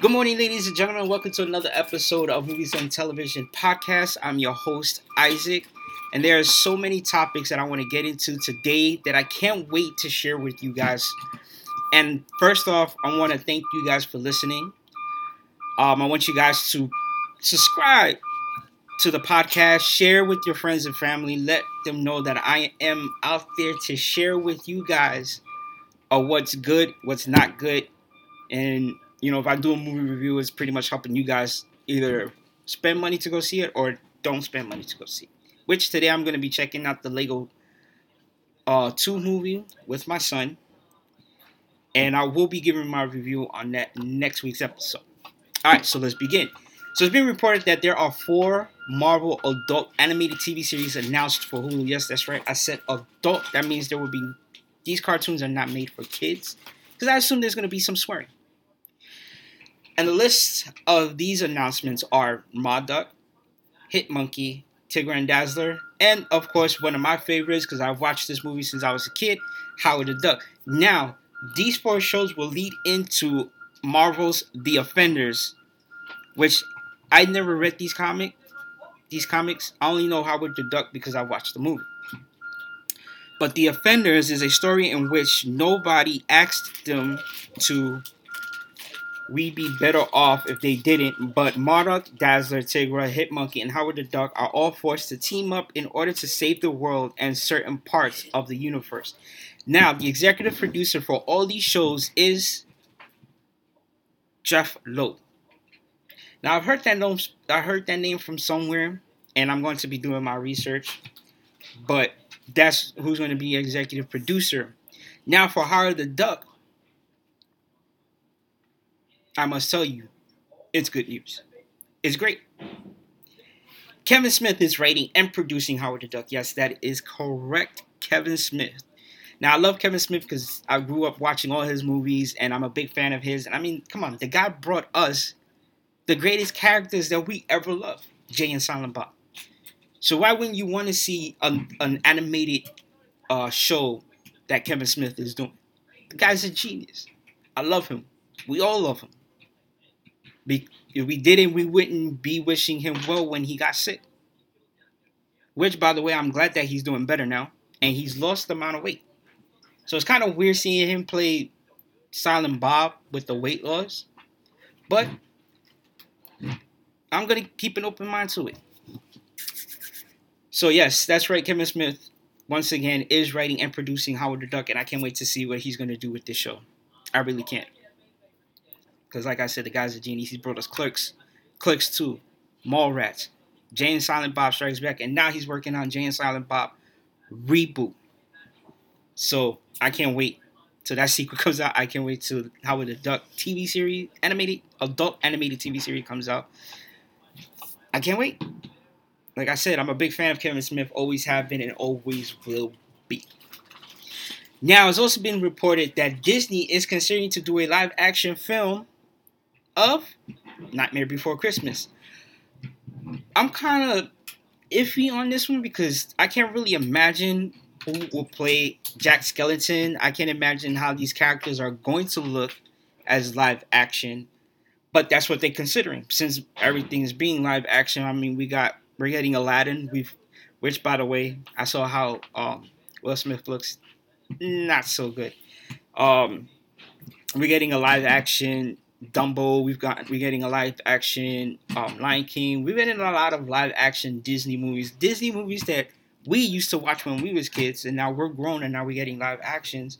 Good morning, ladies and gentlemen. Welcome to another episode of Movies and Television Podcast. I'm your host, Isaac, and there are so many topics that I want to get into today that I can't wait to share with you guys. And first off, I want to thank you guys for listening. Um, I want you guys to subscribe to the podcast, share with your friends and family, let them know that I am out there to share with you guys of what's good, what's not good, and you know, if I do a movie review, it's pretty much helping you guys either spend money to go see it or don't spend money to go see it. Which today I'm going to be checking out the Lego uh, 2 movie with my son. And I will be giving my review on that next week's episode. Alright, so let's begin. So it's been reported that there are four Marvel adult animated TV series announced for Hulu. Yes, that's right. I said adult. That means there will be these cartoons are not made for kids. Because I assume there's going to be some swearing. And the list of these announcements are MODOK, Hit Monkey, Tigra and Dazzler, and of course one of my favorites because I've watched this movie since I was a kid, Howard the Duck. Now, these four shows will lead into Marvel's The Offenders, which I never read these comic these comics. I only know Howard the Duck because I watched the movie. But The Offenders is a story in which nobody asked them to we'd be better off if they didn't. But MODOK, Dazzler, Tigra, Hitmonkey, and Howard the Duck are all forced to team up in order to save the world and certain parts of the universe. Now, the executive producer for all these shows is Jeff Loeb. Now, I've heard that name. I heard that name from somewhere, and I'm going to be doing my research. But that's who's going to be executive producer. Now, for Howard the Duck, I must tell you, it's good news. It's great. Kevin Smith is writing and producing Howard the Duck. Yes, that is correct. Kevin Smith. Now, I love Kevin Smith because I grew up watching all his movies and I'm a big fan of his. And I mean, come on, the guy brought us the greatest characters that we ever loved Jay and Silent Bob. So, why wouldn't you want to see an, an animated uh, show that Kevin Smith is doing? The guy's a genius. I love him. We all love him. If we didn't, we wouldn't be wishing him well when he got sick. Which, by the way, I'm glad that he's doing better now, and he's lost the amount of weight. So it's kind of weird seeing him play Silent Bob with the weight loss, but I'm gonna keep an open mind to it. So yes, that's right. Kevin Smith once again is writing and producing Howard the Duck, and I can't wait to see what he's gonna do with this show. I really can't. Because, like I said, the guy's a genius. He brought us Clerks, Clerks 2, Mallrats, Jay and Silent Bob Strikes Back, and now he's working on Jay and Silent Bob reboot. So I can't wait till that sequel comes out. I can't wait till Howard the Duck TV series, animated adult animated TV series comes out. I can't wait. Like I said, I'm a big fan of Kevin Smith. Always have been and always will be. Now, it's also been reported that Disney is considering to do a live action film of Nightmare Before Christmas. I'm kind of iffy on this one because I can't really imagine who will play Jack Skeleton. I can't imagine how these characters are going to look as live action. But that's what they're considering. Since everything is being live action, I mean, we got we're getting Aladdin. We've, which by the way, I saw how um, Will Smith looks. Not so good. Um, we're getting a live action Dumbo. We've got we're getting a live action um, Lion King. We're getting a lot of live action Disney movies. Disney movies that we used to watch when we was kids, and now we're grown, and now we're getting live actions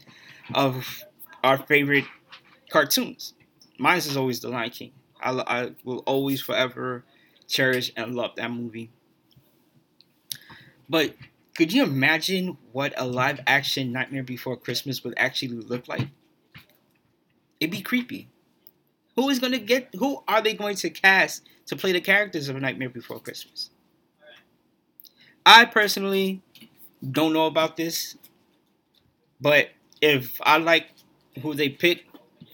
of our favorite cartoons. Mine is always The Lion King. I, I will always forever cherish and love that movie. But could you imagine what a live action Nightmare Before Christmas would actually look like? It'd be creepy. Who is going to get? Who are they going to cast to play the characters of A Nightmare Before Christmas? I personally don't know about this, but if I like who they pick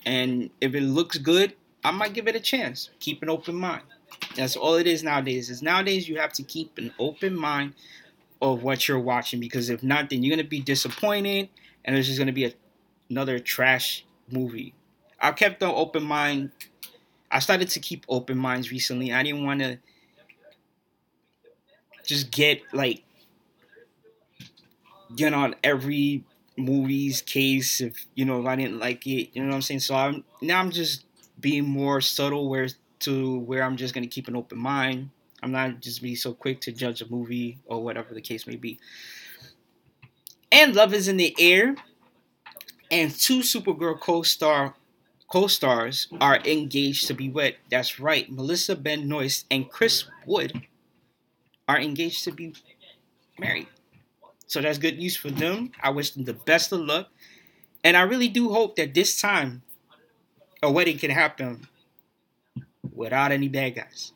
and if it looks good, I might give it a chance. Keep an open mind. That's all it is nowadays. Is nowadays you have to keep an open mind of what you're watching because if not, then you're gonna be disappointed and it's just gonna be a, another trash movie. I kept an open mind. I started to keep open minds recently. I didn't want to just get like you know on every movie's case if you know if I didn't like it. You know what I'm saying? So I'm now I'm just being more subtle where to where I'm just gonna keep an open mind. I'm not just be so quick to judge a movie or whatever the case may be. And Love is in the Air and two Supergirl co-star co-stars are engaged to be wed. That's right. Melissa Ben Benoist and Chris Wood are engaged to be married. So that's good news for them. I wish them the best of luck. And I really do hope that this time a wedding can happen without any bad guys.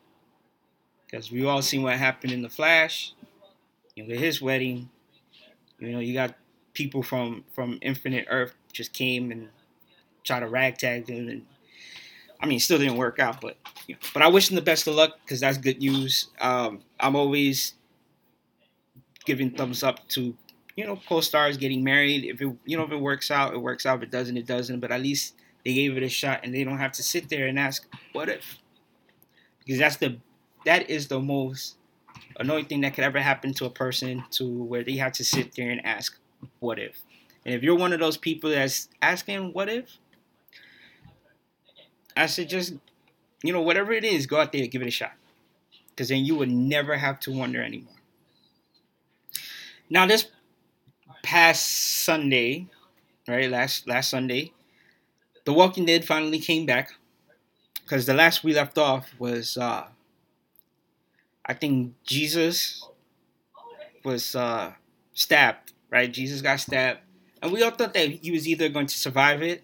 Because we all seen what happened in the Flash. You know, with his wedding, you know, you got people from from Infinite Earth just came and tried to ragtag them, and I mean, still didn't work out. But you know, but I wish them the best of luck because that's good news. Um, I'm always giving thumbs up to you know co-stars getting married. If it you know if it works out, it works out. If it doesn't, it doesn't. But at least they gave it a shot, and they don't have to sit there and ask what if, because that's the that is the most annoying thing that could ever happen to a person to where they have to sit there and ask what if. And if you're one of those people that's asking what if, I should just, you know, whatever it is, go out there, give it a shot. Because then you would never have to wonder anymore. Now, this past Sunday, right, last last Sunday, The Walking Dead finally came back. Because the last we left off was, uh, I think Jesus was uh, stabbed, right? Jesus got stabbed. And we all thought that he was either going to survive it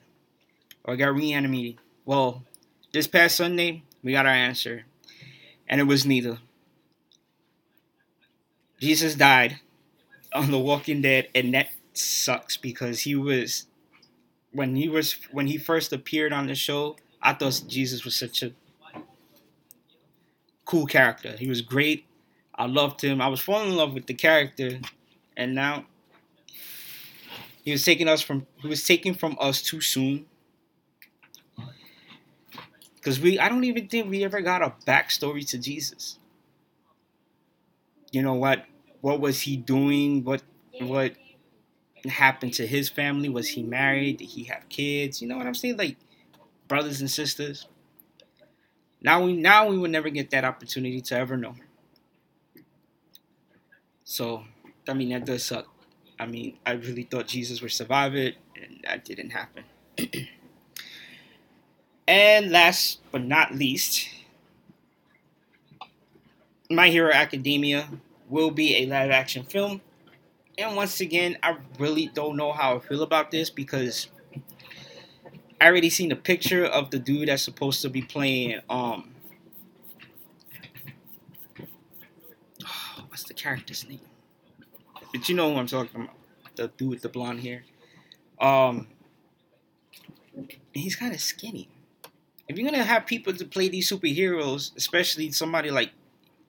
or got reanimated. Well, this past Sunday, we got our answer. And it was neither. Jesus died on The Walking Dead, and that sucks because he was when he was when he first appeared on the show, I thought Jesus was such a cool character. He was great. I loved him. I was falling in love with the character, and now he was taking us from he was taken from us too soon. Because we I don't even think we ever got a backstory to Jesus. You know what what was he doing? What what happened to his family? Was he married? Did he have kids? You know what I'm saying? Like brothers and sisters. Now we now we would never get that opportunity to ever know. So I mean that does suck. I mean, I really thought Jesus would survive it, and that didn't happen. and last but not least, My Hero Academia will be a live action film. And once again, I really don't know how I feel about this because I already seen the picture of the dude that's supposed to be playing um what's the character's name? But you know who I'm talking about. The dude with the blonde hair. Um, he's kind of skinny. If you're gonna have people to play these superheroes, especially somebody like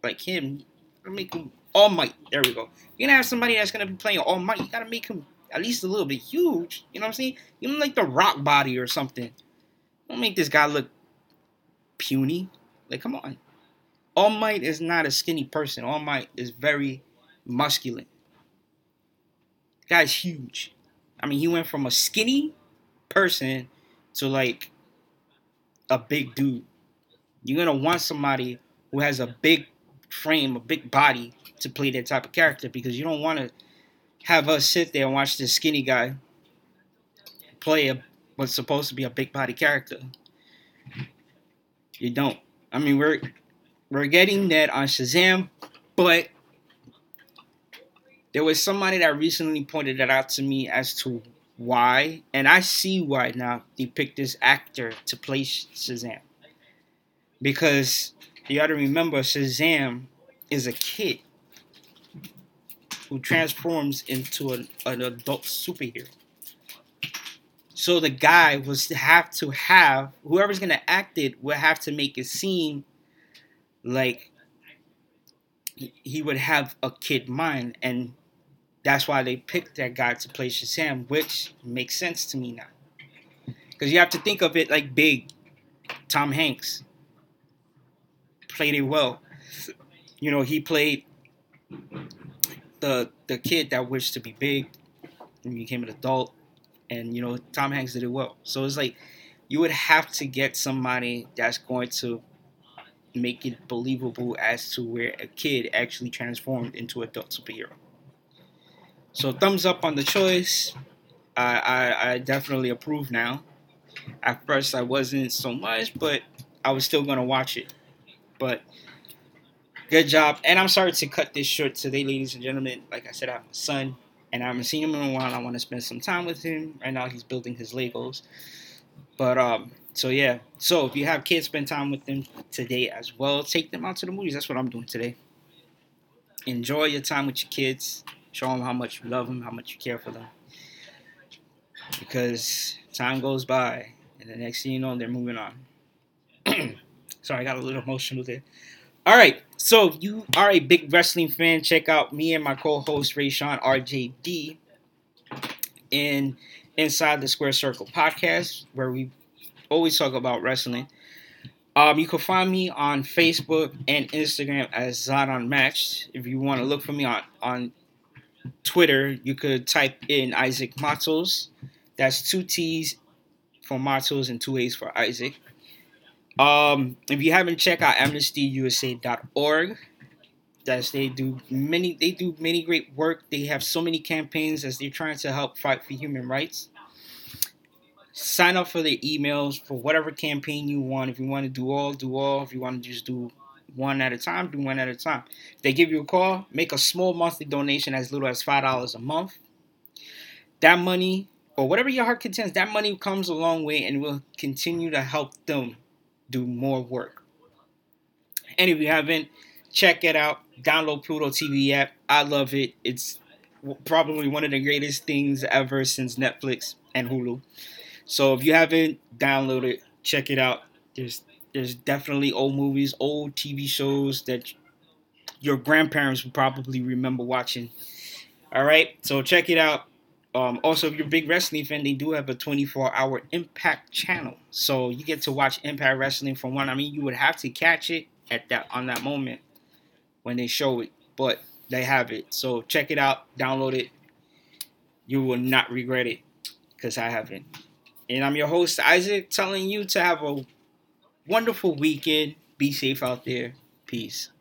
like him, make him All Might. There we go. You're gonna have somebody that's gonna be playing All Might. You gotta make him at least a little bit huge. You know what I'm saying? You like the Rock body or something. Don't make this guy look puny. Like, come on. All Might is not a skinny person. All Might is very muscular guy's huge. I mean, he went from a skinny person to like a big dude. You're gonna want somebody who has a big frame, a big body to play that type of character because you don't want to have us sit there and watch this skinny guy play a what's supposed to be a big body character. You don't. I mean, we're we're getting that on Shazam, but there was somebody that recently pointed that out to me as to why, and I see why now they picked this actor to play Shazam. Because you got to remember, Shazam is a kid who transforms into an, an adult superhero. So the guy was to have to have whoever's gonna act it will have to make it seem like he would have a kid mind, and that's why they picked that guy to play Shazam, which makes sense to me now. Because you have to think of it like big. Tom Hanks. played it well. You know, he played the the kid that wished to be big and became an adult, and you know Tom Hanks did it well. So it's like you would have to get somebody that's going to make it believable as to where a kid actually transformed into adult superhero. So thumbs up on the choice. I, I, I definitely approve now. At first I wasn't so much, but I was still gonna watch it. But good job. And I'm sorry to cut this short today, ladies and gentlemen. Like I said, I have a son and I haven't seen him in a while. I want to spend some time with him. Right now he's building his Legos. But um so yeah. So if you have kids, spend time with them today as well. Take them out to the movies. That's what I'm doing today. Enjoy your time with your kids. Show them how much you love them, how much you care for them. Because time goes by, and the next thing you know, they're moving on. Sorry, I got a little emotional there. All right, so if you are a big wrestling fan, check out me and my co-host Ray Sean RJD in Inside the Square Circle podcast, where we always talk about wrestling. Um, you can find me on Facebook and Instagram as Zod Matched. If you want to look for me on, on Twitter, you could type in Isaac Mattos. That's two T's for Mattos and two A's for Isaac. Um, if you haven't checked out AmnestyUSA.org, that's they do many they do many great work. They have so many campaigns as they're trying to help fight for human rights. Sign up for the emails for whatever campaign you want. If you want to do all, do all. If you want to just do one at a time, do one at a time. They give you a call, make a small monthly donation as little as five dollars a month. That money, or whatever your heart contends, that money comes a long way and will continue to help them do more work. And if you haven't, check it out. Download Pluto TV app. I love it. It's probably one of the greatest things ever since Netflix and Hulu. So if you haven't downloaded, check it out. There's there's definitely old movies, old TV shows that your grandparents would probably remember watching. All right, so check it out. Um, also, if you're a big wrestling fan, they do have a 24-hour Impact channel, so you get to watch Impact Wrestling from one. I mean, you would have to catch it at that on that moment when they show it, but they have it. So check it out, download it. You will not regret it because I haven't. And I'm your host, Isaac, telling you to have a wonderful weekend. Be safe out there. Peace.